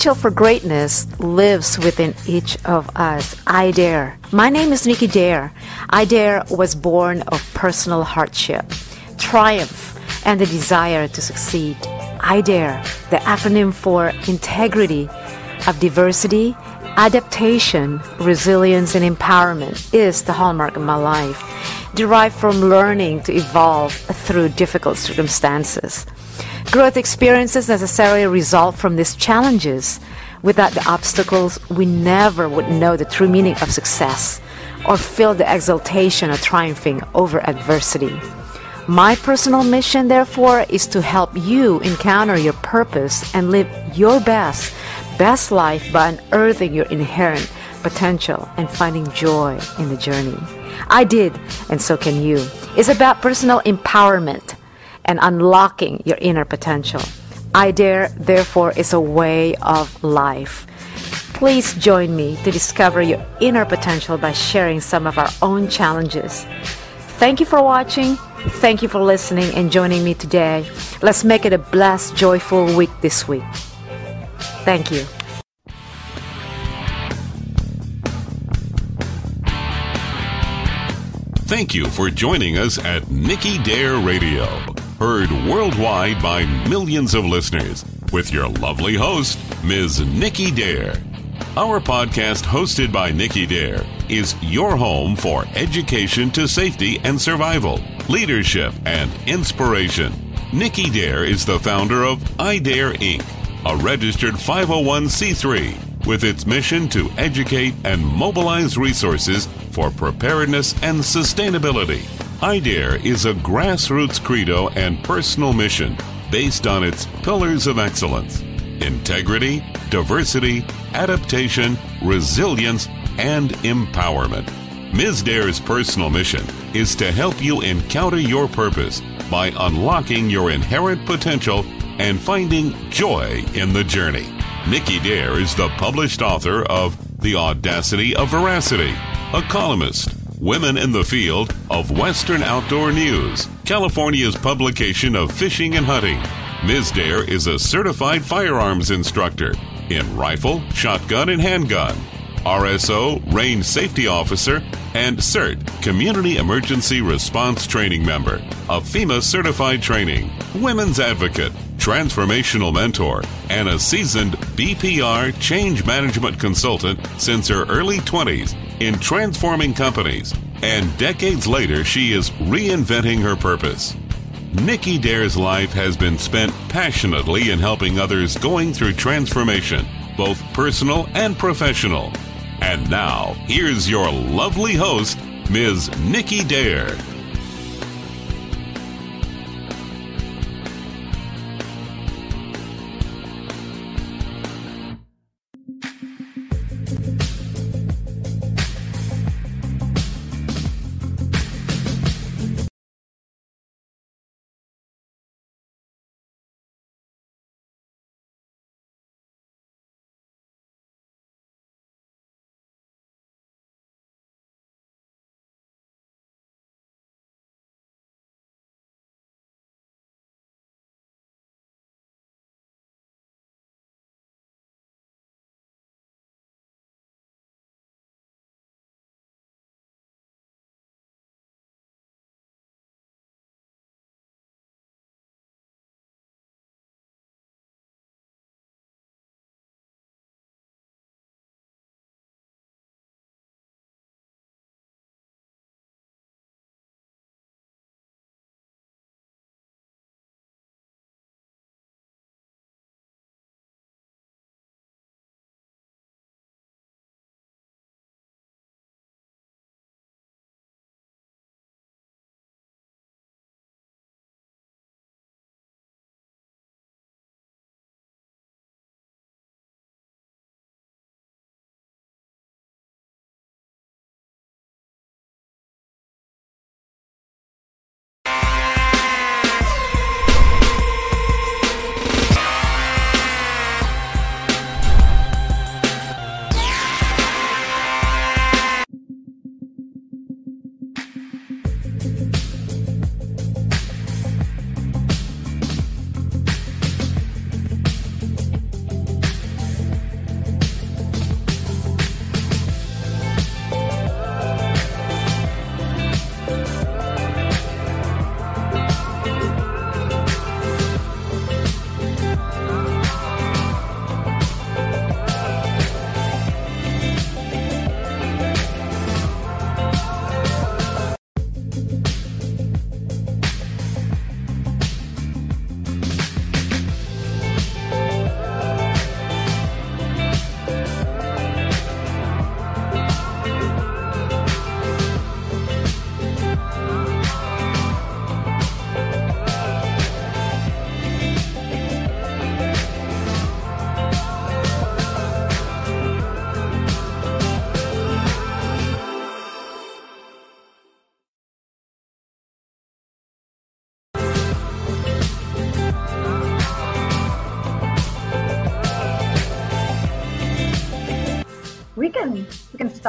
potential for greatness lives within each of us. I dare. My name is Nikki Dare. I dare was born of personal hardship, triumph, and the desire to succeed. I dare, the acronym for integrity of diversity, adaptation, resilience, and empowerment, is the hallmark of my life, derived from learning to evolve through difficult circumstances. Growth experiences necessarily result from these challenges. Without the obstacles, we never would know the true meaning of success or feel the exultation of triumphing over adversity. My personal mission, therefore, is to help you encounter your purpose and live your best, best life by unearthing your inherent potential and finding joy in the journey. I did, and so can you. It's about personal empowerment and unlocking your inner potential. I Dare, therefore, is a way of life. Please join me to discover your inner potential by sharing some of our own challenges. Thank you for watching. Thank you for listening and joining me today. Let's make it a blessed, joyful week this week. Thank you. Thank you for joining us at Nikki Dare Radio, heard worldwide by millions of listeners, with your lovely host, Ms. Nikki Dare. Our podcast, hosted by Nikki Dare, is your home for education to safety and survival, leadership and inspiration. Nikki Dare is the founder of iDare Inc., a registered 501c3 with its mission to educate and mobilize resources for preparedness and sustainability. iDare is a grassroots credo and personal mission based on its pillars of excellence integrity, diversity, adaptation, resilience, and empowerment. Ms. Dare's personal mission is to help you encounter your purpose by unlocking your inherent potential and finding joy in the journey. Nikki Dare is the published author of The Audacity of Veracity, a columnist, Women in the Field of Western Outdoor News, California's publication of fishing and hunting. Ms. Dare is a certified firearms instructor in rifle, shotgun, and handgun, RSO, range safety officer, and CERT, Community Emergency Response Training member, a FEMA certified training, women's advocate, transformational mentor, and a seasoned BPR change management consultant since her early 20s in transforming companies. And decades later, she is reinventing her purpose. Nikki Dare's life has been spent passionately in helping others going through transformation, both personal and professional. And now, here's your lovely host, Ms. Nikki Dare.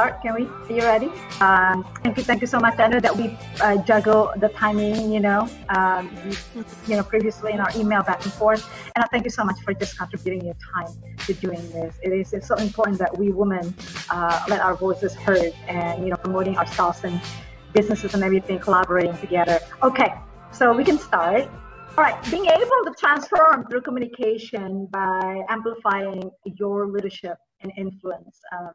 Start. Can we? Are you ready? Um, thank you, thank you so much. I know that we uh, juggle the timing, you know, um, you know, previously in our email back and forth. And I thank you so much for just contributing your time to doing this. It is so important that we women uh, let our voices heard and you know promoting ourselves and businesses and everything collaborating together. Okay, so we can start. All right, being able to transform through communication by amplifying your leadership and influence. Um,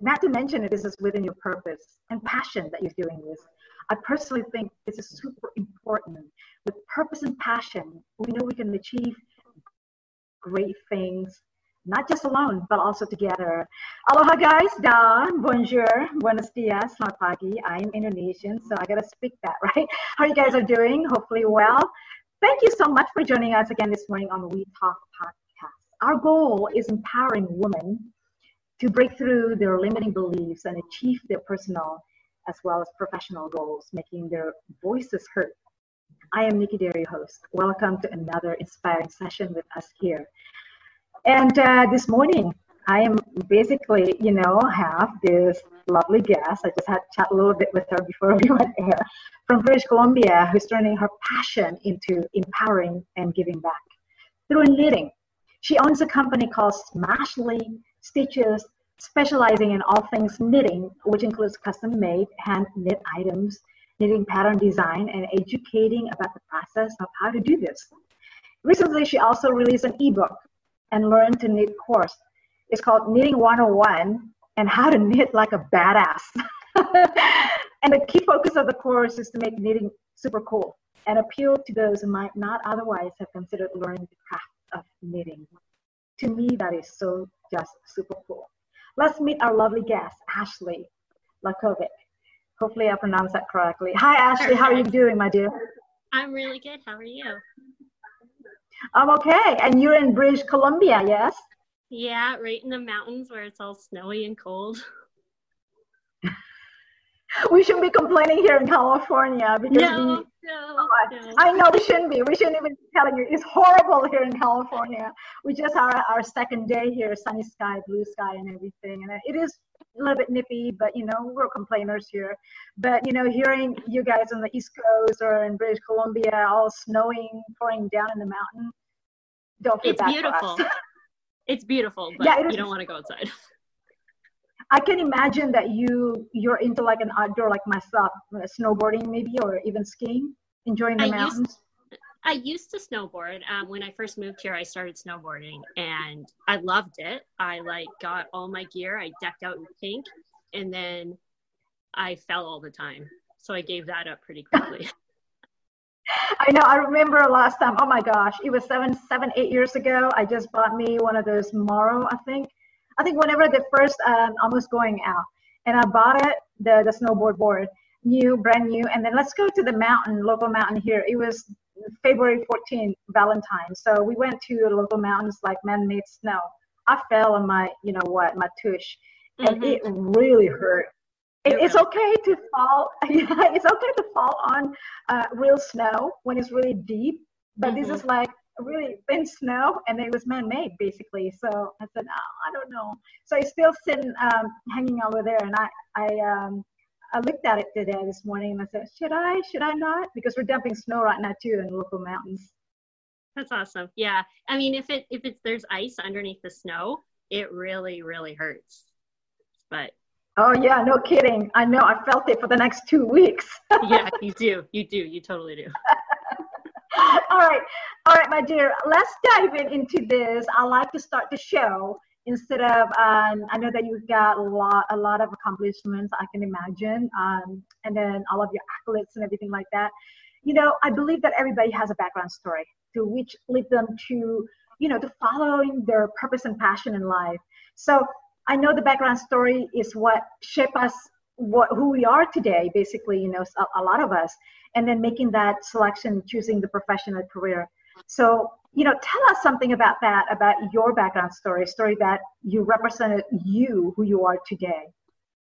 not to mention it, this is within your purpose and passion that you're doing this. I personally think this is super important. With purpose and passion, we know we can achieve great things, not just alone, but also together. Aloha guys, da, bonjour, buenos dias, selamat pagi. I'm Indonesian, so I gotta speak that, right? How you guys are doing? Hopefully well. Thank you so much for joining us again this morning on the We Talk podcast. Our goal is empowering women to break through their limiting beliefs and achieve their personal as well as professional goals, making their voices heard. I am Nikki Derry, host. Welcome to another inspiring session with us here. And uh, this morning, I am basically, you know, have this lovely guest. I just had chat a little bit with her before we went air from British Columbia, who's turning her passion into empowering and giving back through knitting. She owns a company called Smashlee Stitches, specializing in all things knitting, which includes custom made hand knit items, knitting pattern design, and educating about the process of how to do this. Recently, she also released an ebook and learn to knit course. It's called Knitting 101 and How to Knit Like a Badass. and the key focus of the course is to make knitting super cool and appeal to those who might not otherwise have considered learning the craft of knitting. To me, that is so just super cool. Let's meet our lovely guest, Ashlee Lackovic. Hopefully, I pronounced that correctly. Hi, Ashley. How are you doing, my dear? I'm really good. How are you? I'm okay. And you're in British Columbia, yes? Yeah, right in the mountains where it's all snowy and cold. we shouldn't be complaining here in California because no, we, no, oh, no. I know we shouldn't be. We shouldn't even be telling you. It's horrible here in California. We just are our, second day here, sunny sky, blue sky, and everything. And it is a little bit nippy, but you know we're complainers here. But you know, hearing you guys on the East Coast or in British Columbia, all snowing, pouring down in the mountain, don't feel it's bad beautiful. it's beautiful, but yeah, you don't want to go outside. I can imagine that you you're into like an outdoor like myself, uh, snowboarding maybe or even skiing, enjoying the I mountains. Used, I used to snowboard. Um, when I first moved here, I started snowboarding and I loved it. I like got all my gear. I decked out in pink, and then I fell all the time, so I gave that up pretty quickly. I know. I remember last time. Oh my gosh, it was seven, seven, eight years ago. I just bought me one of those Morrow, I think I think whenever the first um, I was going out, and I bought it the the snowboard board, new, brand new, and then let's go to the mountain, local mountain here. It was February 14th, Valentine. So we went to the local mountains like man-made snow. I fell on my, you know what, my tush, and mm-hmm. it really hurt. It, it's okay to fall. it's okay to fall on uh, real snow when it's really deep, but mm-hmm. this is like really thin snow and it was man-made basically so i said oh, i don't know so i still sitting um, hanging over there and i i um i looked at it today this morning and i said should i should i not because we're dumping snow right now too in the local mountains that's awesome yeah i mean if it if it's there's ice underneath the snow it really really hurts but Oh yeah, no kidding. I know. I felt it for the next two weeks. yeah, you do. You do. You totally do. all right, all right, my dear. Let's dive in into this. I like to start the show instead of. Um, I know that you've got a lot, a lot of accomplishments. I can imagine, um, and then all of your accolades and everything like that. You know, I believe that everybody has a background story to which lead them to, you know, to following their purpose and passion in life. So I know the background story is what shape us what who we are today basically you know a, a, lot of us and then making that selection choosing the professional career. So you know tell us something about that about your background story story that you represented you who you are today.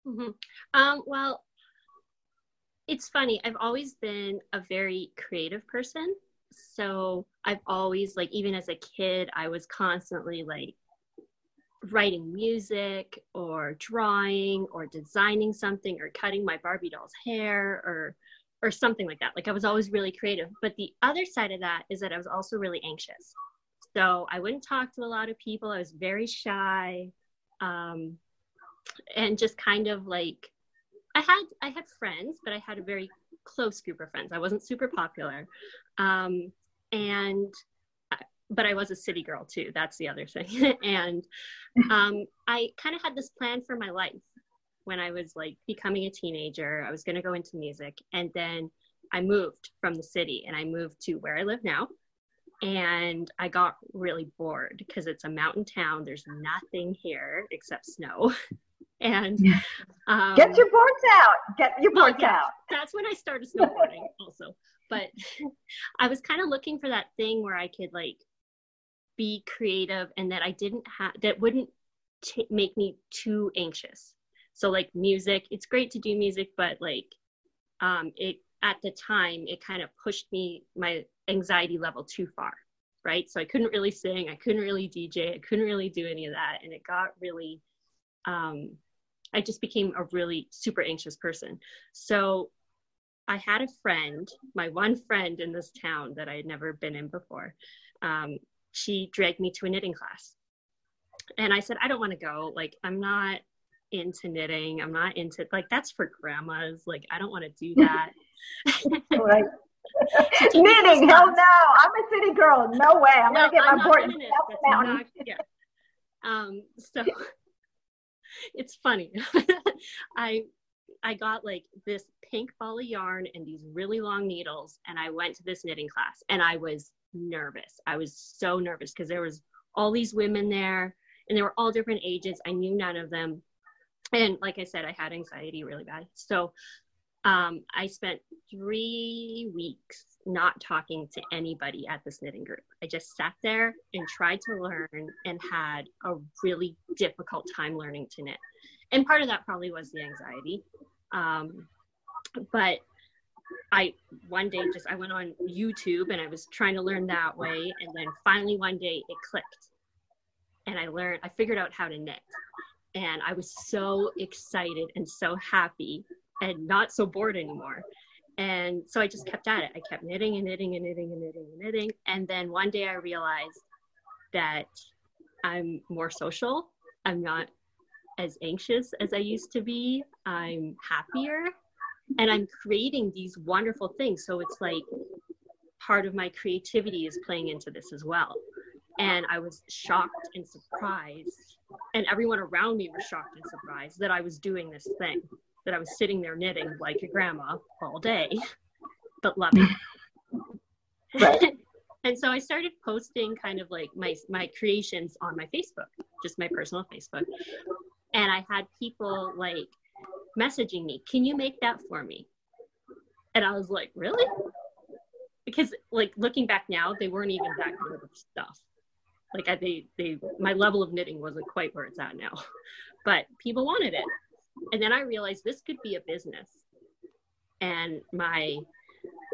Mm-hmm. um, well it's funny. I've always been a very creative person. So i've always like even as a kid i was constantly like writing music or drawing or designing something or cutting my Barbie doll's hair or or something like that. Like I was always really creative. But the other side of that is that I was also really anxious. So I wouldn't talk to a lot of people. I was very shy. Um, and just kind of like I had I had friends, but I had a very close group of friends. I wasn't super popular. Um, and but I was a city girl too. That's the other thing. and um, I kind of had this plan for my life when I was like becoming a teenager. I was going to go into music. And then I moved from the city and I moved to where I live now. And I got really bored because it's a mountain town. There's nothing here except snow. and um, get your boards out. Get your boards well, yeah, out. That's when I started snowboarding also. But I was kind of looking for that thing where I could like be creative and that I didn't have that wouldn't t- make me too anxious. So like music, it's great to do music, but like um, it at the time it kind of pushed me my anxiety level too far, right? So I couldn't really sing, I couldn't really DJ, I couldn't really do any of that, and it got really. Um, I just became a really super anxious person. So I had a friend, my one friend in this town that I had never been in before. Um, she dragged me to a knitting class. And I said, I don't want to go. Like, I'm not into knitting. I'm not into, like, that's for grandmas. Like, I don't want to do that. right. knitting, hell no. I'm a city girl. No way. I'm no, to get I'm my board. Not, yeah. Um, so it's funny. I I got like this pink ball of yarn and these really long needles, and I went to this knitting class, and I was nervous. I was so nervous because there was all these women there and they were all different ages. I knew none of them. And like I said, I had anxiety really bad. So um, I spent three weeks not talking to anybody at this knitting group. I just sat there and tried to learn and had a really difficult time learning to knit. And part of that probably was the anxiety. Um, but I one day just I went on YouTube and I was trying to learn that way and then finally one day it clicked and I learned I figured out how to knit and I was so excited and so happy and not so bored anymore. And so I just kept at it. I kept knitting and knitting and knitting and knitting and knitting. And then one day I realized that I'm more social. I'm not as anxious as I used to be. I'm happier. And i'm creating these wonderful things. So it's like part of my creativity is playing into this as well and i was shocked and surprised and everyone around me was shocked and surprised that i was doing this thing that i was sitting there knitting like a grandma all day but loving right. and so i started posting kind of like my my creations on my facebook just my personal facebook and i had people like messaging me, can you make that for me? And I was like, really? Because like looking back now, they weren't even that kind of stuff. Like I, they, they, my level of knitting wasn't quite where it's at now, but people wanted it. And then I realized this could be a business. And my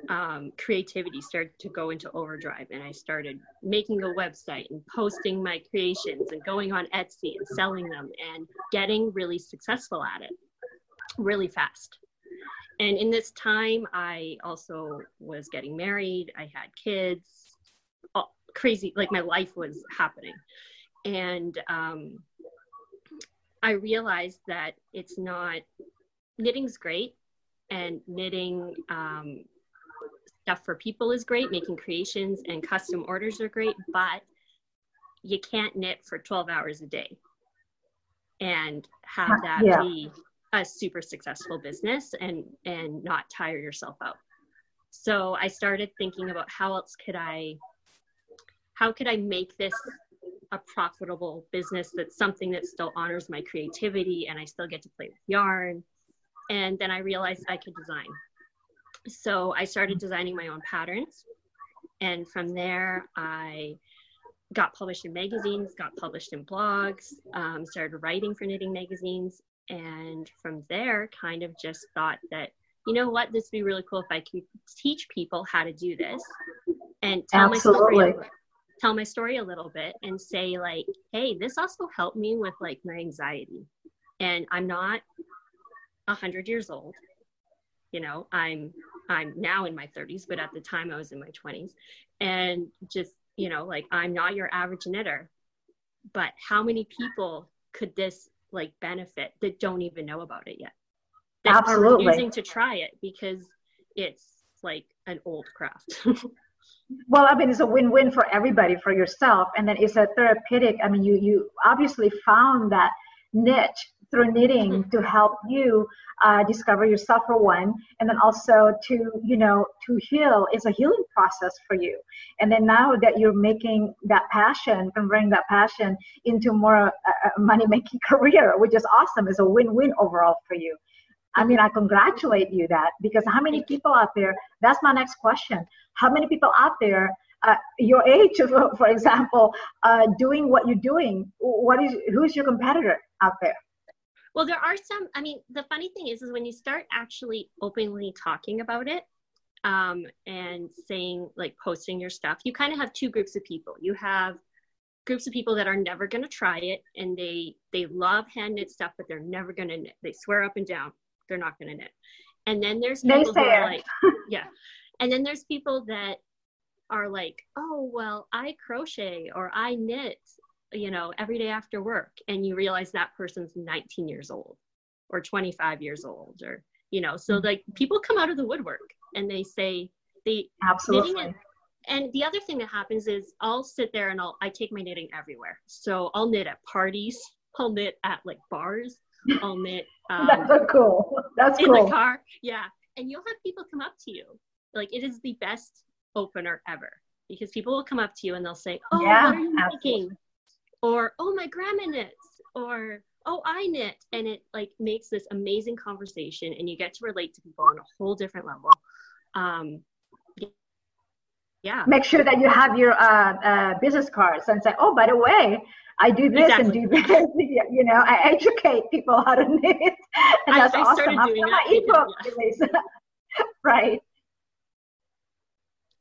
um, creativity started to go into overdrive and I started making a website and posting my creations and going on Etsy and selling them and getting really successful at it really fast. And in this time, I also was getting married, I had kids, crazy, like my life was happening. And um, I realized that it's not, knitting's great, and knitting um, stuff for people is great, making creations and custom orders are great, but you can't knit for 12 hours a day and have that yeah. be a super successful business and and not tire yourself out so i started thinking about how else could i how could i make this a profitable business that's something that still honors my creativity and i still get to play with yarn? And then i realized i could design. So i started designing my own patterns. And from there i got published in magazines got published in blogs um, started writing for knitting magazines. And from there kind of just thought that you know what this would be really cool if i could teach people how to do this and tell Absolutely. my story tell my story a little bit and say like hey this also helped me with like my anxiety. And i'm not a 100 years old. You know i'm i'm now in my 30s but at the time i was in my 20s and just you know like i'm not your average knitter. But how many people could this like benefit that don't even know about it yet? That Absolutely. are using to try it because it's like an old craft well i mean it's a win-win for everybody for yourself and then it's a therapeutic i mean you you obviously found that niche through knitting mm-hmm. to help you uh, discover yourself for one and then also to you know to heal. Is a healing process for you. And then now that you're making that passion converting that passion into more uh, money making career which is awesome is a win-win overall for you I mean, I congratulate you that because how many people out there? That's my next question. How many people out there, uh, your age, for example, uh, doing what you're doing? What is who's your competitor out there? Well, there are some. I mean, the funny thing is, is when you start actually openly talking about it um, and saying, like, posting your stuff, you kind of have two groups of people. You have groups of people that are never going to try it and they they love hand knit stuff but they're never going to they swear up and down they're not going to knit. And then there's people who are like, yeah. And then there's people that are like, oh, well, I crochet or I knit, you know, every day after work. And you realize that person's 19 years old or 25 years old or, you know, so mm-hmm. like people come out of the woodwork and they say, they absolutely. and the other thing that happens is I'll sit there and I'll I take my knitting everywhere. So I'll knit at parties, I'll knit at like bars, I'll knit um, That's so cool. That's in cool. the car. Yeah. And you'll have people come up to you. Like it is the best opener ever because people will come up to you and they'll say, Oh, yeah, what are you absolutely. making? Or, Oh, my grandma knits. Or, Oh, I knit. And it like makes this amazing conversation and you get to relate to people on a whole different level. Um, yeah. Make sure that you have your uh, uh, business cards and say, Oh, by the way, I do this exactly. and do this. you know, I educate people how to knit, and that's I, I awesome. I've my ebook yeah. right?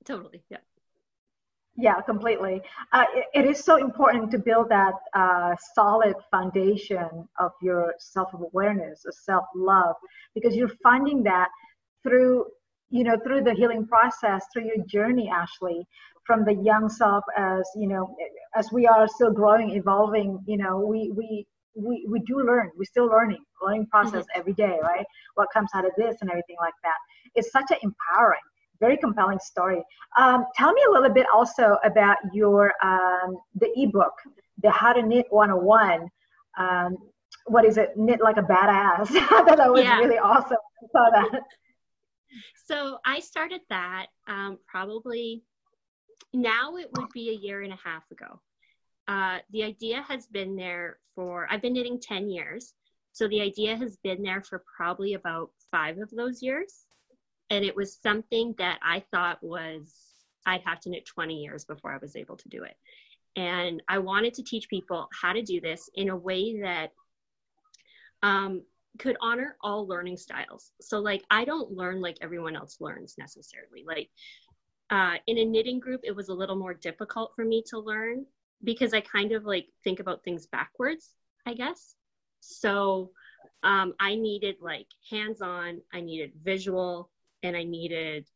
Totally. Yeah. Yeah, completely. Uh, it, it is so important to build that uh, solid foundation of your self awareness, of self love, because you're finding that through you know through the healing process through your journey ashlee from the young self as you know as we are still growing evolving you know we we we, we do learn. We're still learning learning process mm-hmm. every day right? What comes out of this and everything like that. It's such an empowering very compelling story. Um, tell me a little bit also about your um, the ebook the how to knit 101 um, what is it? Knit like a badass. I thought that was yeah. really awesome. I saw that so i started that um, probably now it would be a year and a half ago. Uh, the idea has been there for, I've been knitting 10 years. So the idea has been there for probably about five of those years. And it was something that I thought was, I'd have to knit 20 years before I was able to do it. And I wanted to teach people how to do this in a way that um, could honor all learning styles. So, like, I don't learn like everyone else learns necessarily. Like, uh, in a knitting group, it was a little more difficult for me to learn because I kind of like think about things backwards, I guess. So um, I needed like hands on, I needed visual, and I needed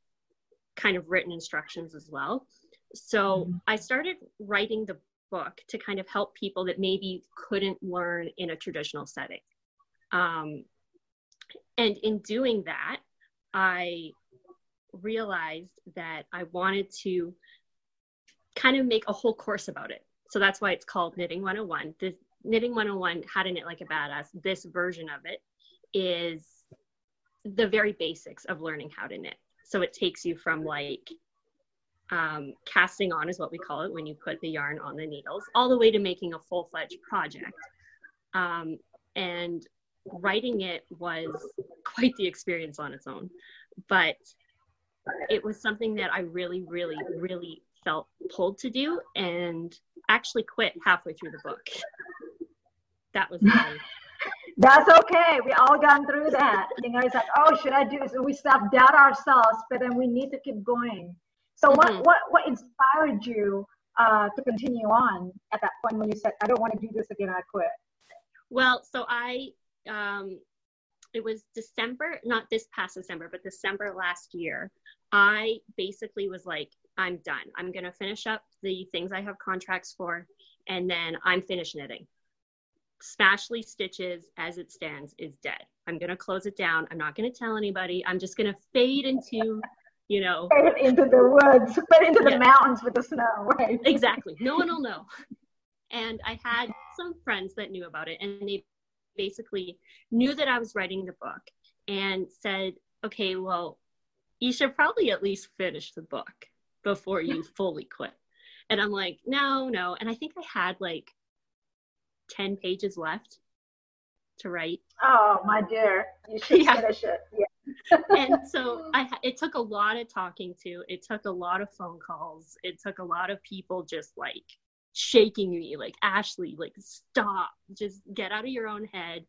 kind of written instructions as well. So mm-hmm. I started writing the book to kind of help people that maybe couldn't learn in a traditional setting. Um, and in doing that, I realized that I wanted to kind of make a whole course about it. So that's why it's called Knitting 101. The Knitting 101, How to Knit Like a Badass, this version of it is the very basics of learning how to knit. So it takes you from like um, casting on, is what we call it when you put the yarn on the needles, all the way to making a full fledged project. Um, and writing it was quite the experience on its own. But it was something that I really, really, really felt pulled to do and actually quit halfway through the book. That was really That's okay. We all gone through that. You know, it's like, oh, should I do this? So we self doubt ourselves, but then we need to keep going. So, mm-hmm. what what what inspired you uh, to continue on at that point when you said, I don't want to do this again, I quit? Well, so I, um, it was December, not this past December, but December last year. I basically was like, I'm done. I'm going to finish up the things I have contracts for, and then I'm finished knitting. Smashlee Stitches, as it stands, is dead. I'm going to close it down. I'm not going to tell anybody. I'm just going to fade into, you know, fade into the woods, fade into yeah. the mountains with the snow, right? Exactly. No one will know. And I had some friends that knew about it, and they basically knew that I was writing the book and said, okay, well, you should probably at least finish the book before you fully quit. And I'm like, no, no. And I think I had like 10 pages left to write. Oh, my dear. You should yeah. finish it. Yeah. and so I, it took a lot of talking to, it took a lot of phone calls. It took a lot of people just like shaking me, like, Ashlee, like, stop, just get out of your own head,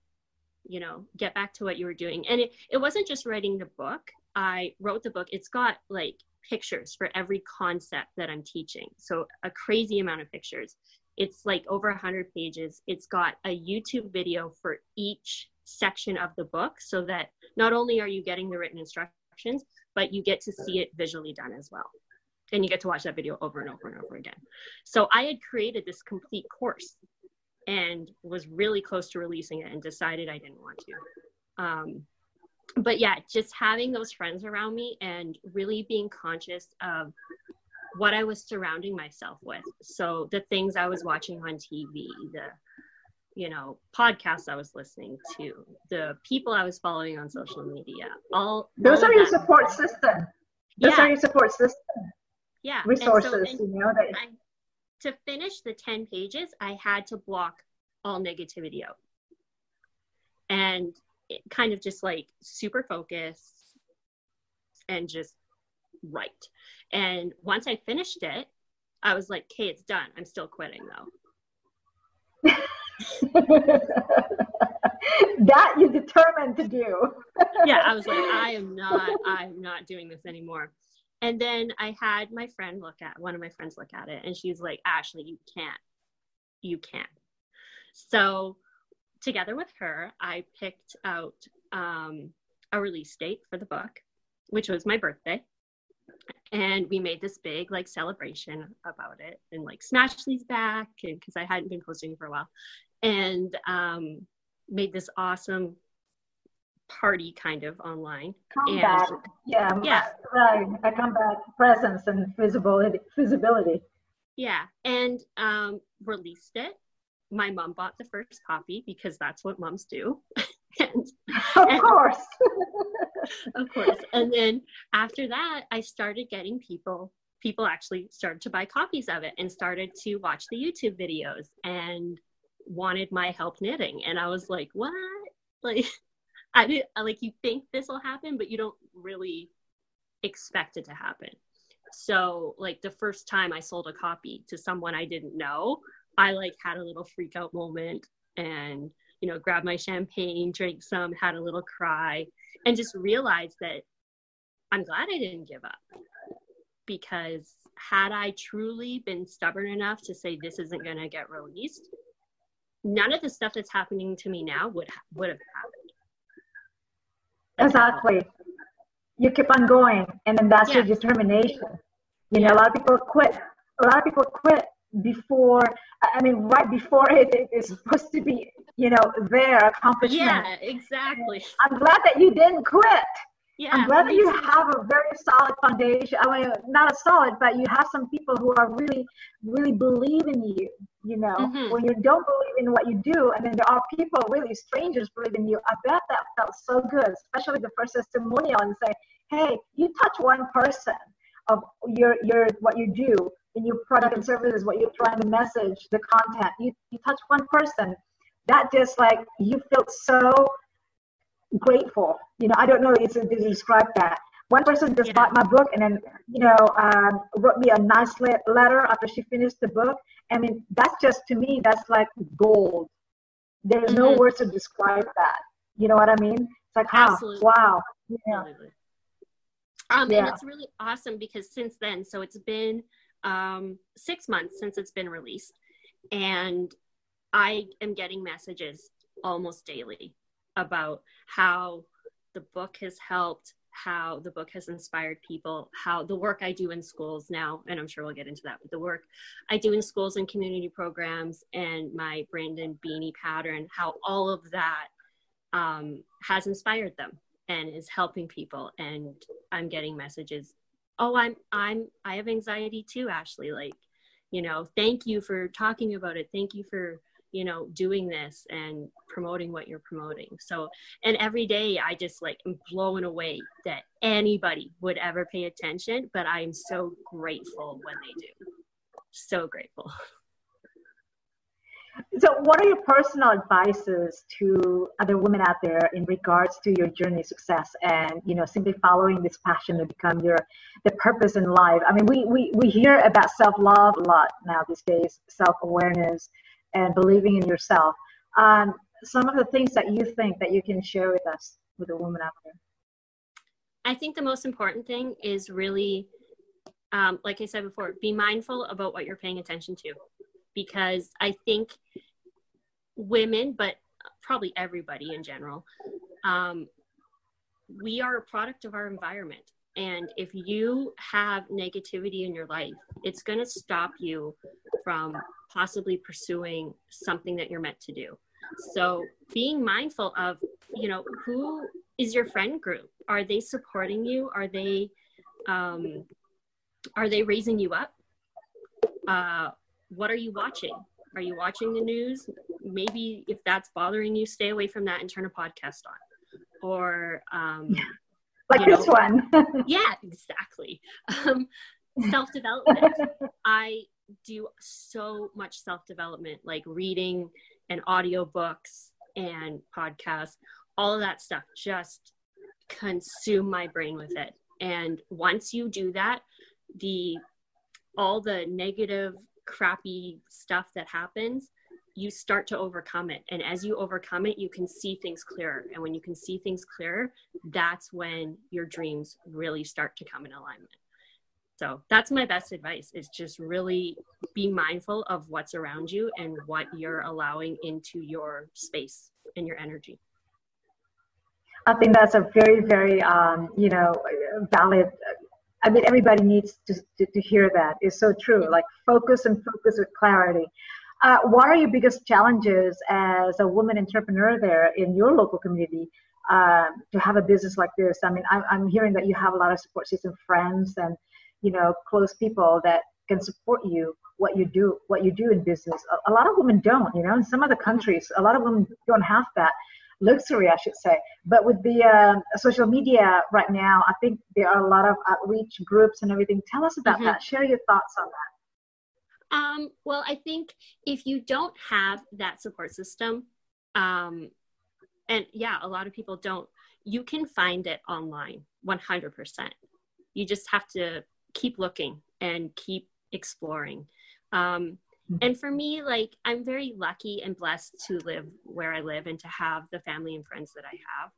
you know, get back to what you were doing. And it, it wasn't just writing the book. I wrote the book. It's got like pictures for every concept that I'm teaching. So a crazy amount of pictures. It's like over 100 pages. It's got a YouTube video for each section of the book so that not only are you getting the written instructions, but you get to see it visually done as well. And you get to watch that video over and over and over again. So I had created this complete course and was really close to releasing it and decided I didn't want to. Um, but yeah, just having those friends around me and really being conscious of what I was surrounding myself with. So the things I was watching on TV, the you know podcasts I was listening to, the people I was following on social media, all those all are your support system. Those yeah. are your support system. Yeah, resources. And so, and you know that. I, to finish the ten pages, I had to block all negativity out. And kind of just like super focused and just write And once I finished it, I was like, okay, it's done. I'm still quitting though. that you determined to do. yeah, I was like, I am not, I'm not doing this anymore. And then I had my friend look at one of my friends look at it and she's like, Ashlee, you can't. You can't. So together with her, I picked out um, a release date for the book, which was my birthday. And we made this big like celebration about it and like Smashlee's back and because I hadn't been posting for a while and um, made this awesome party kind of online. Comeback. And, yeah. Yeah. Right. I come back presence and visibility visibility. Yeah. And um, released it my mom bought the first copy because that's what moms do. and, of and, course. of course. And then after that, I started getting people, people actually started to buy copies of it and started to watch the YouTube videos and wanted my help knitting. And I was like, what? Like, I did, like, you think this will happen, but you don't really expect it to happen. So, like, the first time I sold a copy to someone I didn't know, I like had a little freak out moment and, you know, grabbed my champagne, drank some, had a little cry, and just realized that I'm glad I didn't give up because had I truly been stubborn enough to say this isn't going to get released, none of the stuff that's happening to me now would would have happened. Exactly. You keep on going, and then that's yeah. your determination. You know, a lot of people quit. A lot of people quit before i mean right before it, it is supposed to be you know their accomplishment yeah exactly i'm glad that you didn't quit yeah, I'm glad that you have a very solid foundation. I mean, not a solid, but you have some people who are really, really believe in you. You know, mm-hmm. when you don't believe in what you do, and then there are people, really strangers, believe in you. I bet that felt so good, especially the first testimonial, and say, "Hey, you touch one person of your your what you do, in your product and services, what you're trying to message, the content. You, you touch one person, that just like you feel so grateful. You know, I don't know it's to describe that. One person just yeah. bought my book and then, you know, um, wrote me a nice letter after she finished the book. I mean, that's just to me, that's like gold. There's mm-hmm. no words to describe that. You know what I mean? It's like, oh, wow. Yeah. Um, yeah. And it's really awesome because since then, so it's been um, six months since it's been released, and I am getting messages almost daily about how the book has helped, how the book has inspired people, how the work I do in schools now, and I'm sure we'll get into that, but the work I do in schools and community programs and my Brandon Beanie pattern, how all of that um, has inspired them and is helping people. And I'm getting messages, oh, I'm, I'm, I have anxiety too, Ashlee. Like, you know, thank you for talking about it. Thank you for you know doing this and promoting what you're promoting. So and every day i just like am blown away that anybody would ever pay attention but i'm so grateful when they do. So grateful. So what are your personal advices to other women out there in regards to your journey of success and you know simply following this passion to become your the purpose in life? I mean we we, we hear about self-love a lot now these days self-awareness and believing in yourself. Um, some of the things that you think that you can share with us, with a woman out there. I think the most important thing is really, um, like I said before, be mindful about what you're paying attention to, because I think women, but probably everybody in general, um, we are a product of our environment. And if you have negativity in your life, it's going to stop you from possibly pursuing something that you're meant to do. So being mindful of, you know, who is your friend group? Are they supporting you? Are they, um, are they raising you up? Uh, what are you watching? Are you watching the news? Maybe if that's bothering you, stay away from that and turn a podcast on. Or, um, like this know, one. yeah, exactly. Um, Self development. I do so much self development, like reading and audiobooks and podcasts, all of that stuff. Just consume my brain with it. And once you do that, the all the negative, crappy stuff that happens, you start to overcome it. And as you overcome it, you can see things clearer. And when you can see things clearer, that's when your dreams really start to come in alignment. So that's my best advice is just really be mindful of what's around you and what you're allowing into your space and your energy. I think that's a very, very, um, you know, valid. I mean, everybody needs to, to, to, hear that. It's so true. Like focus and focus with clarity. Uh, what are your biggest challenges as a woman entrepreneur there in your local community uh, to have a business like this? I mean, I'm, I'm hearing that you have a lot of support system, friends, and you know close people that can support you what you do what you do in business. A, a lot of women don't you know in some other countries a lot of women don't have that luxury i should say. But with the uh, social media right now i think there are a lot of outreach groups and everything. Tell us about mm-hmm. that. Share your thoughts on that um, well i think if you don't have that support system um, and yeah a lot of people don't you can find it online 100% you just have to keep looking and keep exploring. Um, mm-hmm. and for me, like I'm very lucky and blessed to live where I live and to have the family and friends that I have.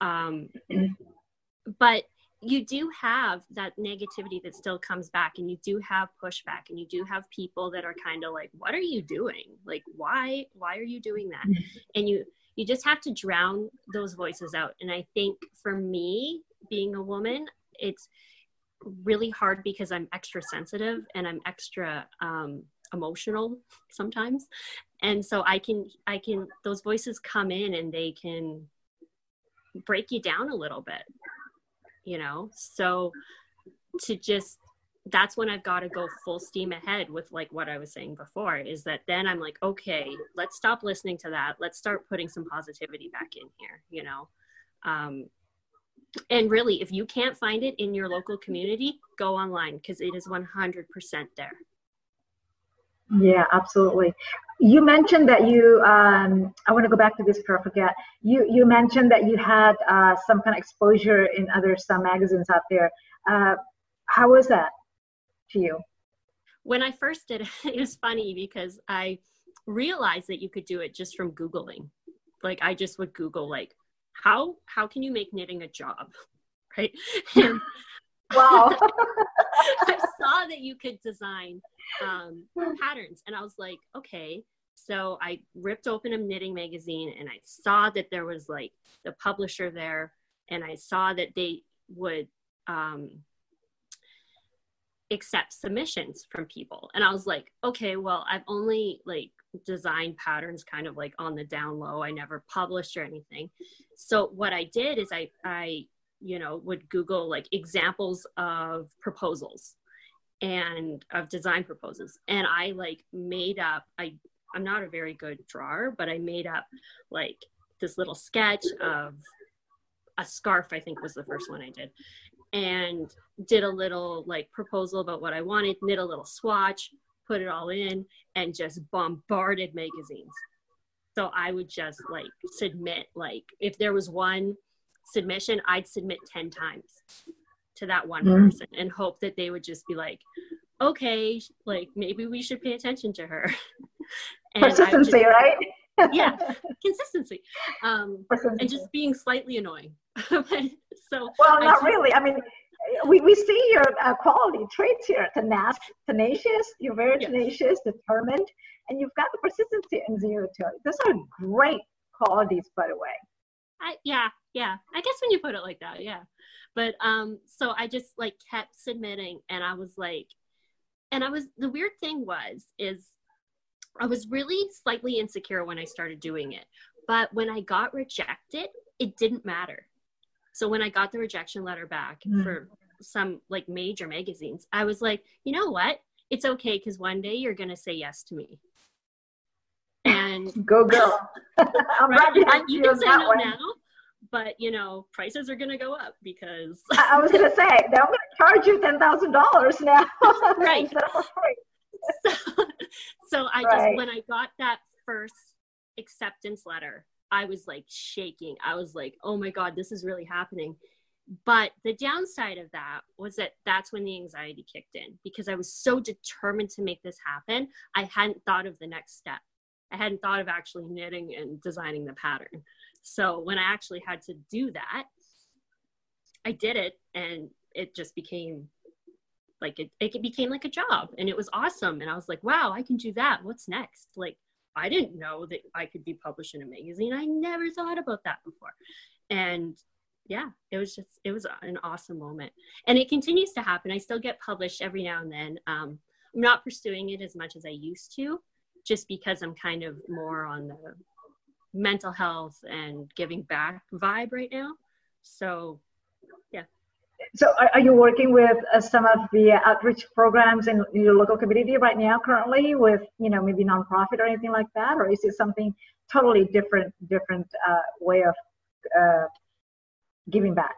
Um, mm-hmm. but you do have that negativity that still comes back and you do have pushback and you do have people that are kind of like what are you doing like why why are you doing that mm-hmm. and you you just have to drown those voices out and i think for me being a woman it's really hard because I'm extra sensitive and I'm extra um, emotional sometimes. And so I can, I can, those voices come in and they can break you down a little bit, you know? So to just, that's when I've got to go full steam ahead with like what I was saying before is that then I'm like, okay, let's stop listening to that. Let's start putting some positivity back in here, you know? Um, and really if you can't find it in your local community go online because it is 100% there yeah absolutely you mentioned that you um, i want to go back to this before i forget. You you mentioned that you had uh, some kind of exposure in other some magazines out there. Uh, how was that to you? When i first did it it was funny because i realized that you could do it just from googling. Like i just would google like how how can you make knitting a job right? And Wow. I saw that you could design um, patterns, and I was like, okay. So I ripped open a knitting magazine, and I saw that there was like the publisher there, and I saw that they would um, accept submissions from people, and I was like, okay, well, I've only like designed patterns kind of like on the down low. I never published or anything. So what I did is I I you know would google like examples of proposals and of design proposals. And i like made up i i'm not a very good drawer but i made up like this little sketch of a scarf i think was the first one i did and did a little like proposal about what i wanted knit a little swatch put it all in and just bombarded magazines. So i would just like submit like if there was one submission, I'd submit 10 times to that one mm-hmm. person and hope that they would just be like, okay, like maybe we should pay attention to her. and Consistency, just, right? yeah, consistency. Um, and just being slightly annoying. so, well, not just, really. I mean, we, we see your uh, quality traits here tenacious, tenacious you're very yes. tenacious determined and you've got the persistency and zero to those are great qualities by the way I, yeah, yeah. I guess when you put it like that, yeah. But um, so I just like kept submitting, and I was like, and I was the weird thing was is I was really slightly insecure when I started doing it, but when I got rejected, it didn't matter. So when I got the rejection letter back mm. for some like major magazines, I was like, you know what? It's okay because one day you're gonna say yes to me and go. I'm right, you can say no one. now, but you know prices are going to go up because I was going to say they're going to charge you ten thousand dollars now. right. so, so I right. just when I got that first acceptance letter, I was like shaking. I was like, oh my god, this is really happening. But the downside of that was that that's when the anxiety kicked in because I was so determined to make this happen. I hadn't thought of the next step. I hadn't thought of actually knitting and designing the pattern. So when I actually had to do that, I did it and it just became like it, it became like a job and it was awesome. And I was like, wow, I can do that. What's next? Like, I didn't know that I could be published in a magazine. I never thought about that before. And yeah, it was just, it was an awesome moment. And it continues to happen. I still get published every now and then. Um, I'm not pursuing it as much as I used to just because I'm kind of more on the mental health and giving back vibe right now. So, yeah. So, are, you working with uh, some of the outreach programs in your local community right now, currently, with you know maybe nonprofit or anything like that, or is it something totally different, different uh, way of uh, giving back?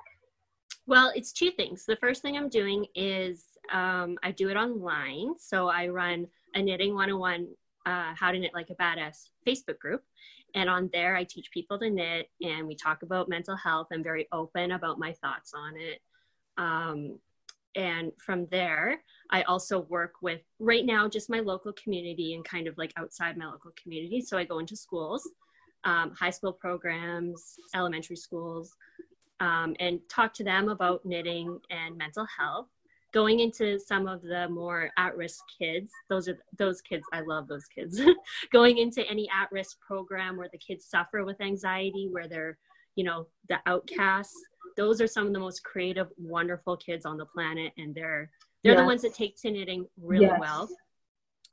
Well, it's two things. The first thing I'm doing is um, I do it online. So I run a knitting 101 uh, How to Knit Like a Badass Facebook group. And on there, I teach people to knit and we talk about mental health. I'm very open about my thoughts on it. Um, and from there, I also work with right now just my local community and kind of like outside my local community. So I go into schools, um, high school programs, elementary schools, um, and talk to them about knitting and mental health going into some of the more at-risk kids those are those kids i love those kids going into any at-risk program where the kids suffer with anxiety where they're you know the outcasts those are some of the most creative wonderful kids on the planet and they're they're yes. the ones that take to knitting really yes. well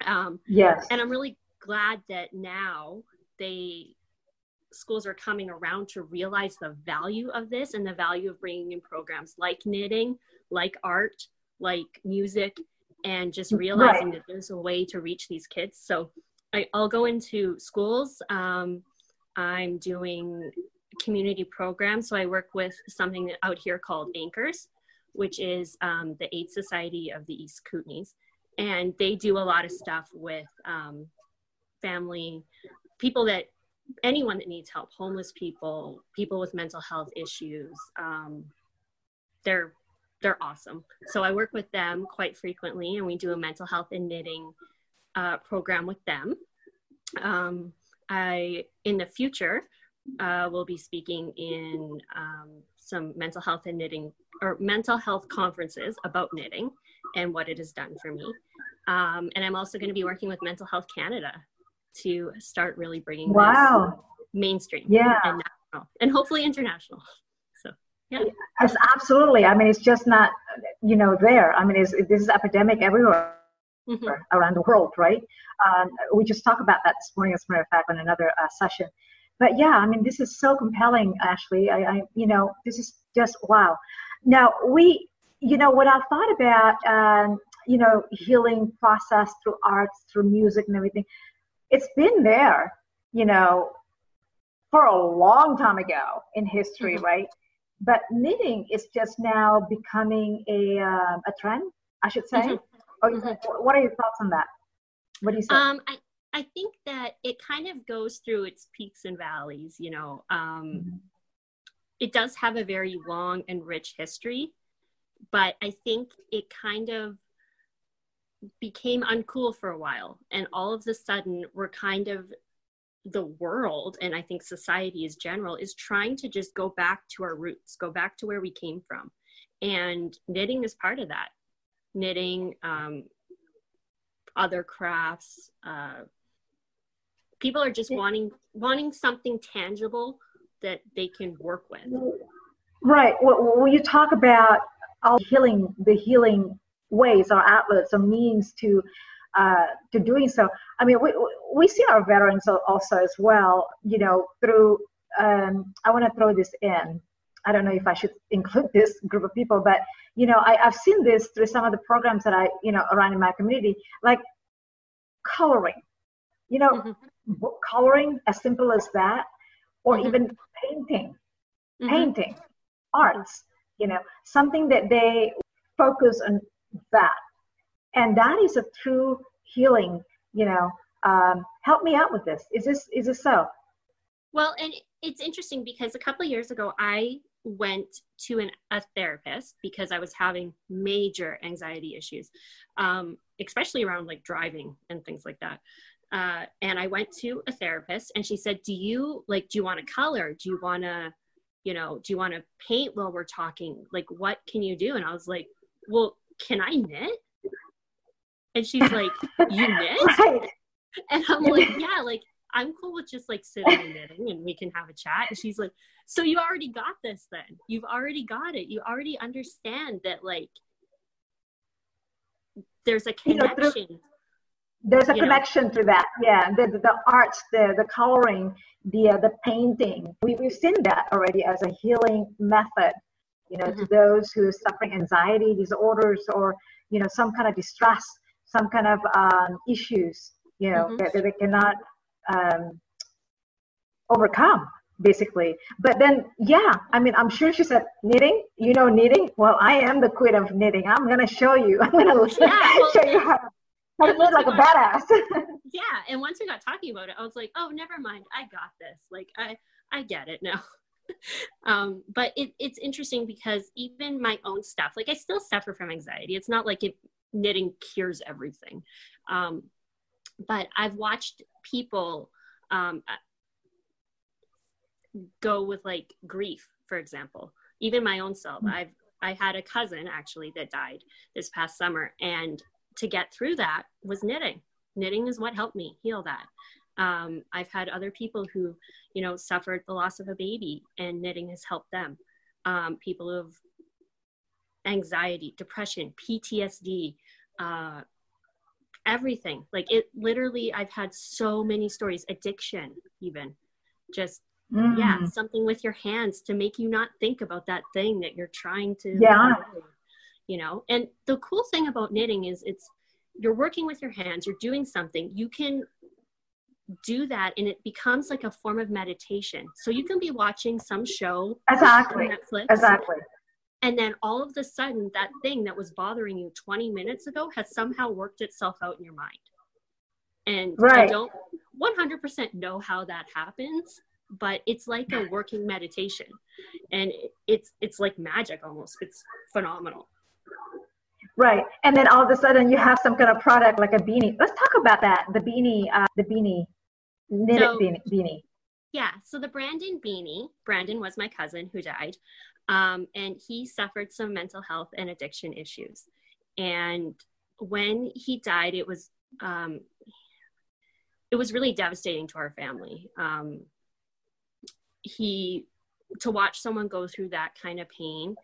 um yes and i'm really glad that now they schools are coming around to realize the value of this and the value of bringing in programs like knitting like art like music and just realizing right. that there's a way to reach these kids. So I, will go into schools. Um, I'm doing community programs. So I work with something out here called ANKORS, which is um, the AIDS Society of the East Kootenays. And they do a lot of stuff with um, family, people that, anyone that needs help, homeless people, people with mental health issues. Um, they're they're awesome. So I work with them quite frequently, and we do a mental health and knitting uh, program with them. Um, I in the future uh, will be speaking in um, some mental health and knitting or mental health conferences about knitting and what it has done for me. Um, and I'm also going to be working with Mental Health Canada to start really bringing wow. mainstream yeah. and national and hopefully international. Yeah. It's absolutely. I mean, it's just not, you know, there. I mean, it's, this is epidemic everywhere. Mm-hmm. around the world, right? Um, we just talked about that this morning, as a matter of fact, on another uh, session. But yeah, I mean, this is so compelling, Ashlee. I, I, you know, this is just wow. Now we, you know, what I thought about, um, you know, healing process through arts, through music, and everything. It's been there, you know, for a long time ago in history, mm-hmm. right? But knitting is just now becoming a um, a trend, I should say. Mm-hmm. Oh, mm-hmm. What are your thoughts on that? What do you say? Um, I, I think that it kind of goes through its peaks and valleys, you know. Um, mm-hmm. It does have a very long and rich history, but I think it kind of became uncool for a while. And all of a sudden, we're kind of the world, and I think society as general, is trying to just go back to our roots, go back to where we came from. And knitting is part of that knitting, um, other crafts. Uh, people are just wanting wanting something tangible that they can work with. Right. When you talk about all healing, the healing ways or outlets or means to uh, to doing so. I mean, we we see our veterans also as well. You know, through um, I want to throw this in. I don't know if I should include this group of people, but you know, I, I've seen this through some of the programs that I, you know, around in my community, like coloring. You know, mm-hmm. coloring as simple as that, or mm-hmm. even painting, mm-hmm. painting, arts. You know, something that they focus on that, and that is a true healing. You know, um, help me out with this. Is this is this so? Well, and it's interesting because a couple of years ago, I went to an, a therapist because I was having major anxiety issues, um, especially around like driving and things like that. Uh, and I went to a therapist and she said, Do you like, do you want to color? Do you want to, you know, do you want to paint while we're talking? Like, what can you do? And I was like, Well, can I knit? And she's like, You knit? Right. And I'm like, Yeah, like, I'm cool with just like sitting and knitting and we can have a chat. And she's like, So you already got this then. You've already got it. You already understand that like there's a connection. You know, there's a connection know. to that. Yeah. The, the, the arts, the, the coloring, the, uh, the painting. We, we've seen that already as a healing method, you know, mm-hmm. to those who are suffering anxiety disorders or, you know, some kind of distress, some kind of um, issues, you know, mm-hmm. that, that they cannot um, overcome basically. But then yeah i mean i'm sure she said knitting? You know knitting? Well i am the queen of knitting. I'm gonna show you. I'm gonna yeah, well, show you how, how to knit like a badass. Yeah and once we got talking about it i was like oh never mind. I got this. Like i i get it now. Um, but it, it's interesting because even my own stuff like i still suffer from anxiety. It's not like it knitting cures everything. Um, but I've watched people um, go with like grief, for example. Even my own self, mm-hmm. I've I had a cousin actually that died this past summer, and to get through that was knitting. Knitting is what helped me heal that. Um, I've had other people who, you know, suffered the loss of a baby, and knitting has helped them. Um, people who have anxiety, depression, PTSD, uh, everything. Like it literally, I've had so many stories, addiction, even just, mm. yeah, something with your hands to make you not think about that thing that you're trying to, yeah. you know. And the cool thing about knitting is it's, you're working with your hands, you're doing something, you can do that and it becomes like a form of meditation. So you can be watching some show exactly. Netflix. Exactly and then all of a sudden that thing that was bothering you 20 minutes ago has somehow worked itself out in your mind. And right. i don't 100% know how that happens but it's like a working meditation. And it's it's like magic almost. It's phenomenal. Right. And then all of a sudden you have some kind of product like a beanie. Let's talk about that. The beanie uh, the beanie. Knitted so, beanie, beanie. Yeah. So the brandon beanie brandon was my cousin who died Um, and he suffered some mental health and addiction issues. And when he died, it was um, it was really devastating to our family. Um, he to watch someone go through that kind of pain,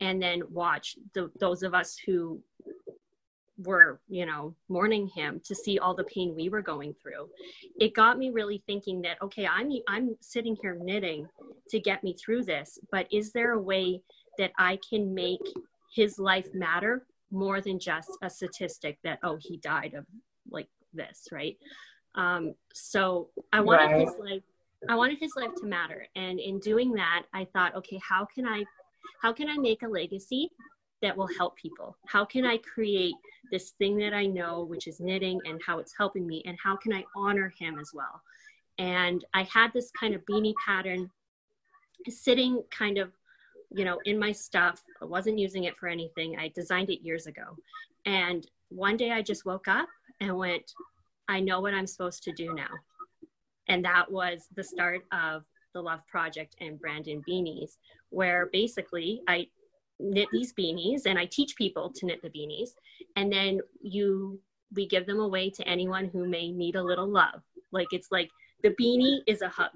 and then watch the, those of us who were you know mourning him to see all the pain we were going through it got me really thinking that okay i'm i'm sitting here knitting to get me through this but is there a way that i can make his life matter more than just a statistic that oh he died of like this right um, so i wanted right. his life i wanted his life to matter and in doing that i thought okay how can i how can i make a legacy that will help people how can i create this thing that i know which is knitting and how it's helping me and how can i honor him as well and i had this kind of beanie pattern sitting kind of you know, in my stuff. I wasn't using it for anything. I designed it years ago. And one day I just woke up and went, I know what I'm supposed to do now. And that was the start of the Love Project and Brandon Beanies, where basically I knit these beanies and I teach people to knit the beanies. And then you, we give them away to anyone who may need a little love. Like it's like the beanie is a hug.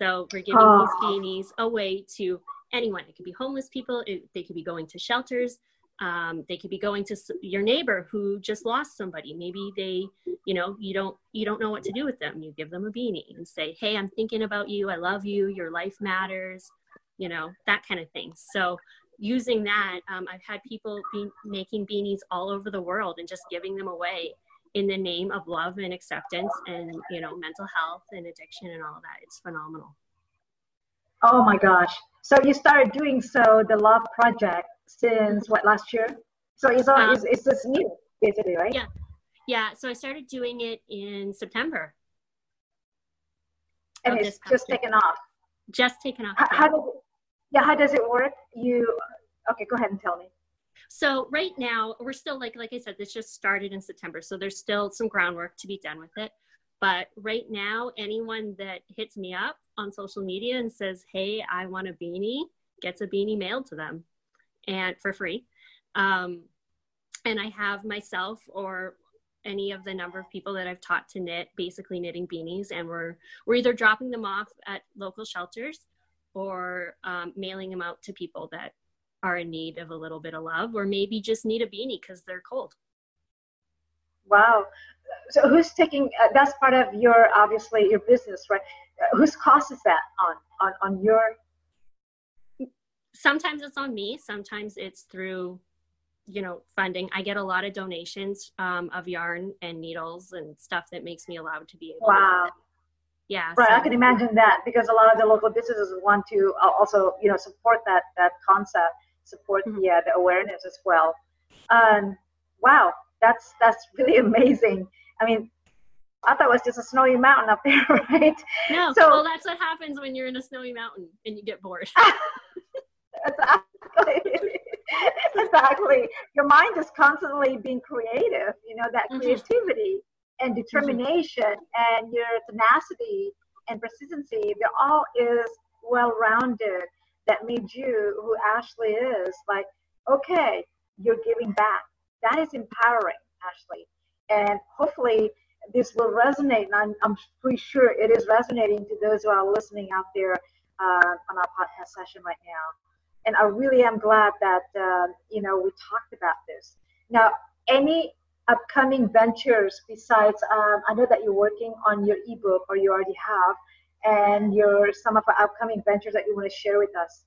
So we're giving oh. these beanies away to anyone. It could be homeless people. It, they could be going to shelters. Um, they could be going to your neighbor who just lost somebody. Maybe they, you know, you don't you don't know what to do with them. You give them a beanie and say, "Hey, I'm thinking about you. I love you. Your life matters." You know that kind of thing. So using that, um, I've had people be making beanies all over the world and just giving them away in the name of love and acceptance and you know mental health and addiction and all of that. It's phenomenal. Oh my gosh, so you started doing so the Love Project since what last year? So it's all, um, it's, it's just new basically, right? Yeah, yeah. So I started doing it in September. And it's just year. taken off. Just taken off. How, how it, yeah, how does it work? You okay? Go ahead and tell me. So right now we're still like like I said, this just started in September, so there's still some groundwork to be done with it. But right now, anyone that hits me up on social media and says, "Hey, I want a beanie," gets a beanie mailed to them, and for free. Um, and I have myself or any of the number of people that I've taught to knit, basically knitting beanies, and we're we're either dropping them off at local shelters or um, mailing them out to people that are in need of a little bit of love, or maybe just need a beanie because they're cold. Wow. So who's taking uh, that's part of your obviously your business right? Uh, whose cost is that on on on your? Sometimes it's on me sometimes it's through you know funding. I get a lot of donations um, of yarn and needles and stuff that makes me allowed to be able wow. to yeah right so. i can imagine that because a lot of the local businesses want to uh, also you know support that that concept support mm-hmm. the, uh, the awareness as well um, wow that's that's really amazing I mean, I thought it was just a snowy mountain up there, right? No, so, well, that's what happens when you're in a snowy mountain and you get bored. exactly. exactly. Your mind is constantly being creative, you know, that mm-hmm. creativity. And determination mm-hmm. and your tenacity and persistency, they're all is well rounded that made you who Ashlee is. Like, okay, you're giving back. That is empowering, Ashlee. And hopefully this will resonate. And I'm, I'm pretty sure it is resonating to those who are listening out there uh, on our podcast session right now. And I really am glad that, uh, you know, we talked about this. Now, any upcoming ventures besides, um, I know that you're working on your ebook or you already have, and your some of our upcoming ventures that you want to share with us.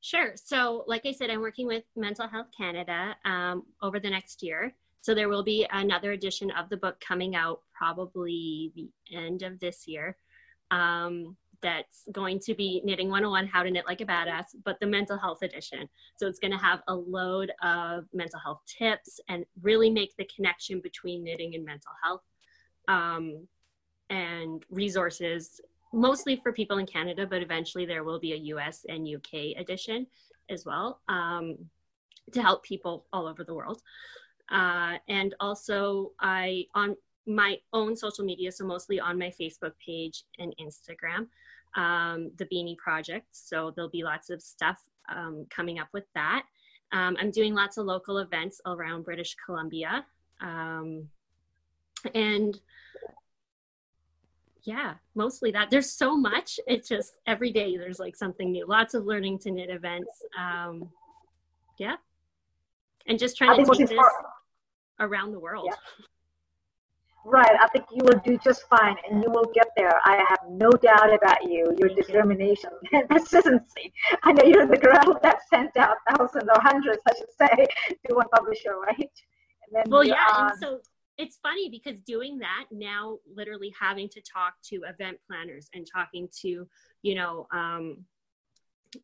Sure. So, like I said, I'm working with Mental Health Canada um, over the next year. So there will be another edition of the book coming out probably the end of this year. Um, that's going to be Knitting 101 How to Knit Like a Badass, but the mental health edition. So it's going to have a load of mental health tips and really make the connection between knitting and mental health um, and resources, mostly for people in Canada, but eventually there will be a US and UK edition as well um, to help people all over the world. Uh, and also, I on my own social media, so mostly on my Facebook page and Instagram, um, the Beanie Project. So there'll be lots of stuff um, coming up with that. Um, I'm doing lots of local events around British Columbia. Um, and yeah, mostly that. There's so much. It's just every day there's like something new. Lots of learning to knit events. Um, yeah. And just trying to take this around the world. Yeah. Right. I think you will do just fine and you will get there. I have no doubt about you, your determination and persistency. I know you're the girl that sent out thousands or hundreds, I should say, to one publisher, right? well, yeah. Um, and so it's funny because doing that now, literally having to talk to event planners and talking to, you know, um,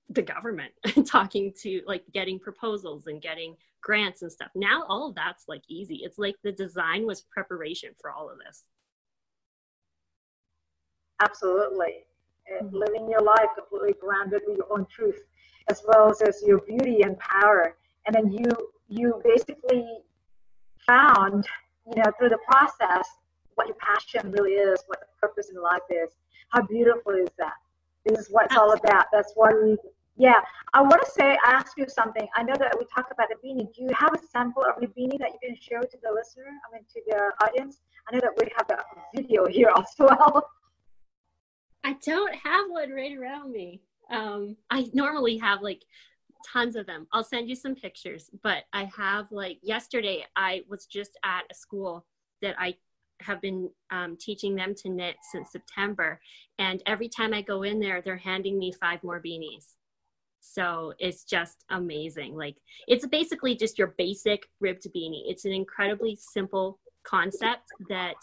the government, talking to like getting proposals and getting grants and stuff. Now all of that's like easy. It's like the design was preparation for all of this. Absolutely. Mm-hmm. Living your life completely grounded with your own truth, as well as, as your beauty and power. And then you you basically found, you know, through the process what your passion really is, what the purpose in life is. How beautiful is that? This is what it's all about. That's why we yeah, I want to say, I ask you something. I know that we talked about the beanie. Do you have a sample of the beanie that you can show to the listener? I mean, to the audience. I know that we have a video here as well. I don't have one right around me. Um, I normally have like tons of them. I'll send you some pictures, but I have like yesterday. I was just at a school that I have been um, teaching them to knit since September, and every time I go in there, they're handing me five more beanies. So it's just amazing. Like it's basically just your basic ribbed beanie. It's an incredibly simple concept that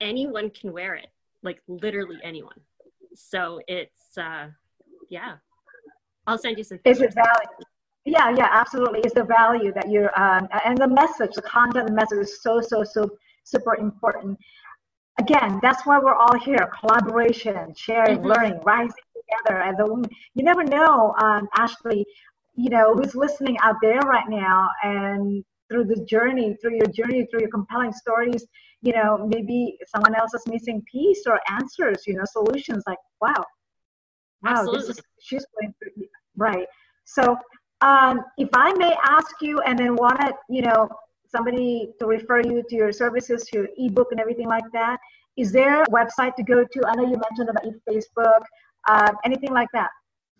anyone can wear it, like literally anyone. So it's uh yeah. I'll send you some pictures. Is it value? Yeah, yeah, absolutely. It's the value that you're um and the message, the content, the message is so so so super important. Again, that's why we're all here: collaboration, sharing, mm-hmm. learning, rising together as a woman. You never know, um, Ashlee, you know, who's listening out there right now and through the journey, through your journey, through your compelling stories, you know, maybe someone else is missing piece or answers, you know, solutions like, wow, wow, this is, she's going through, right. So um, if I may ask you and then want wanted, you know, somebody to refer you to your services, your ebook and everything like that, is there a website to go to? I know you mentioned about your Facebook, uh, anything like that.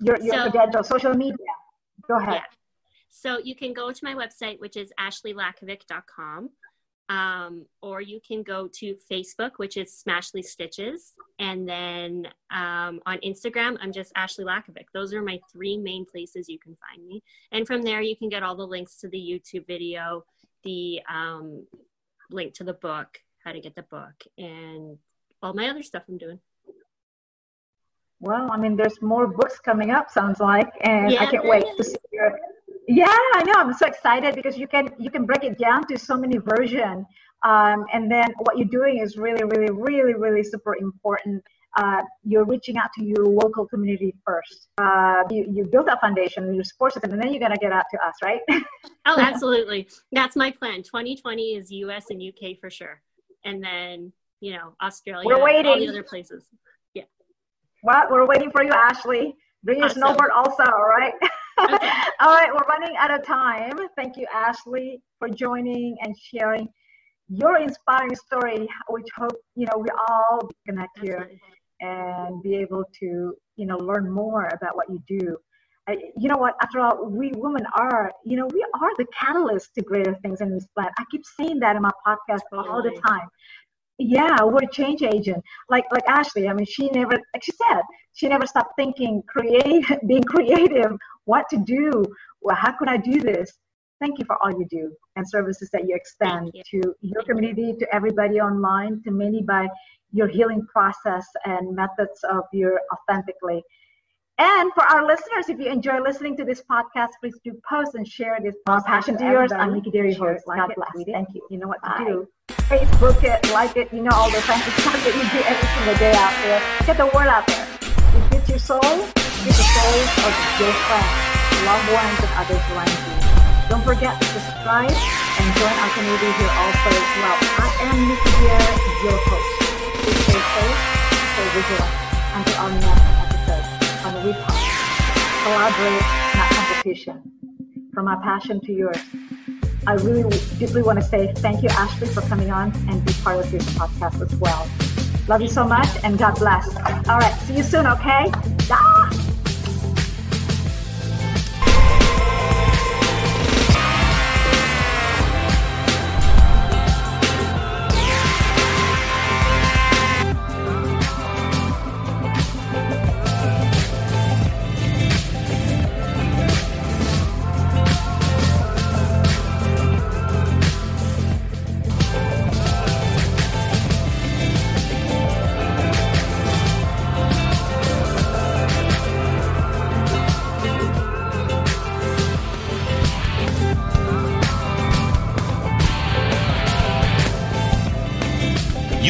Your, your so, credentials, social media. Go ahead. Yeah. So you can go to my website, which is ashleelackovic.com. Um, or you can go to Facebook, which is Smashlee Stitches. And then um, on Instagram, I'm just Ashlee Lackovic. Those are my three main places you can find me. And from there, you can get all the links to the YouTube video, the um, link to the book, how to get the book, and all my other stuff I'm doing. Well, I mean, there's more books coming up, sounds like, and yeah, I can't wait to see your. Yeah, I know. I'm so excited because you can you can break it down to so many versions, um, and then what you're doing is really, really, really, really super important. Uh, you're reaching out to your local community first. Uh, you, you build that foundation, you support it, and then you're gonna get out to us, right? oh, absolutely. That's my plan. 2020 is U.S. and U.K. for sure, and then you know Australia, We're waiting. all the other places. Well, we're waiting for you, Ashlee. Bring your awesome. snowboard also, all right? Okay. all right, we're running out of time. Thank you, Ashlee, for joining and sharing your inspiring story, which hope, you know, we all connect here and be able to, you know, learn more about what you do. you know what? After all, we women are, you know, we are the catalyst to greater things in this planet. I keep saying that in my podcast all the time yeah we're a change agent like like ashlee i mean she never like she said she never stopped thinking create being creative what to do well how could i do this thank you for all you do and services that you extend you. to your community to everybody online to many by your healing process and methods of your authentically and for our listeners, if you enjoy listening to this podcast, please do post and share this passion to yours. I'm Nikki Dare host. God bless. Thank you. You know what to Bye. do. Facebook it, like it. You know all the fancy stuff that you do every single day out there. Get the word out there. It gets your soul. Get the souls of your friends, loved ones, and others around you. Don't forget to subscribe and join our community here also as well. I am Nikki Dare, your host. Stay safe, stay vigilant. until our next episode on the Week Collaborate, not competition. From my passion to yours. I really deeply want to say thank you, Ashlee, for coming on and be part of this podcast as well. Love you so much and God bless. All right, see you soon, okay? Ah!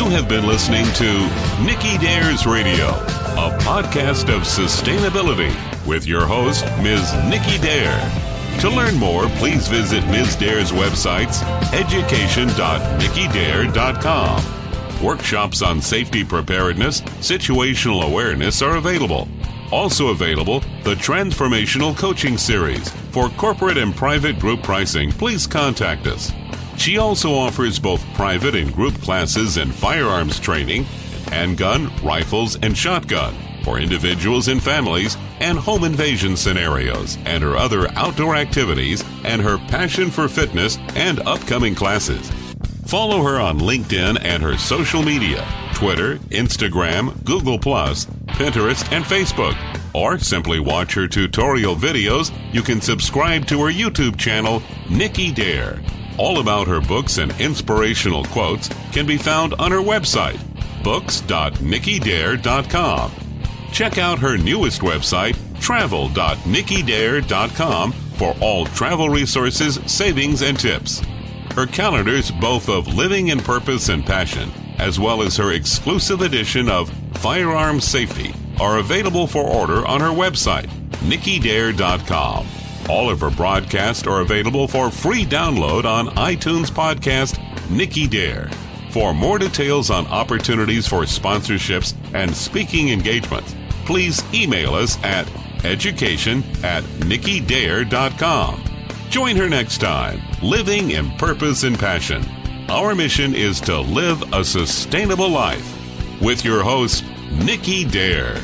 Have been listening to Nikki Dare's Radio, a podcast of sustainability with your host, Ms. Nikki Dare. To learn more, please visit Ms. Dare's websites, education.nikkidare.com. Workshops on safety preparedness, situational awareness are available. Also available, the Transformational Coaching Series. For corporate and private group pricing, please contact us she also offers both private and group classes in firearms training, handgun, rifles, and shotgun for individuals and families, and home invasion scenarios, and her other outdoor activities, and her passion for fitness and upcoming classes. Follow her on LinkedIn and her social media Twitter, Instagram, Google, Pinterest, and Facebook. Or simply watch her tutorial videos. You can subscribe to her YouTube channel, Nikki Dare. All about her books and inspirational quotes can be found on her website, books.nikkidare.com. Check out her newest website, travel.nikkidare.com, for all travel resources, savings, and tips. Her calendars, both of Living in Purpose and Passion, as well as her exclusive edition of Firearm Safety, are available for order on her website, nikkidare.com. All of her broadcasts are available for free download on iTunes podcast Nikki Dare. For more details on opportunities for sponsorships and speaking engagements, please email us at education at nikkidare.com. Join her next time, living in purpose and passion. Our mission is to live a sustainable life. With your host, Nikki Dare.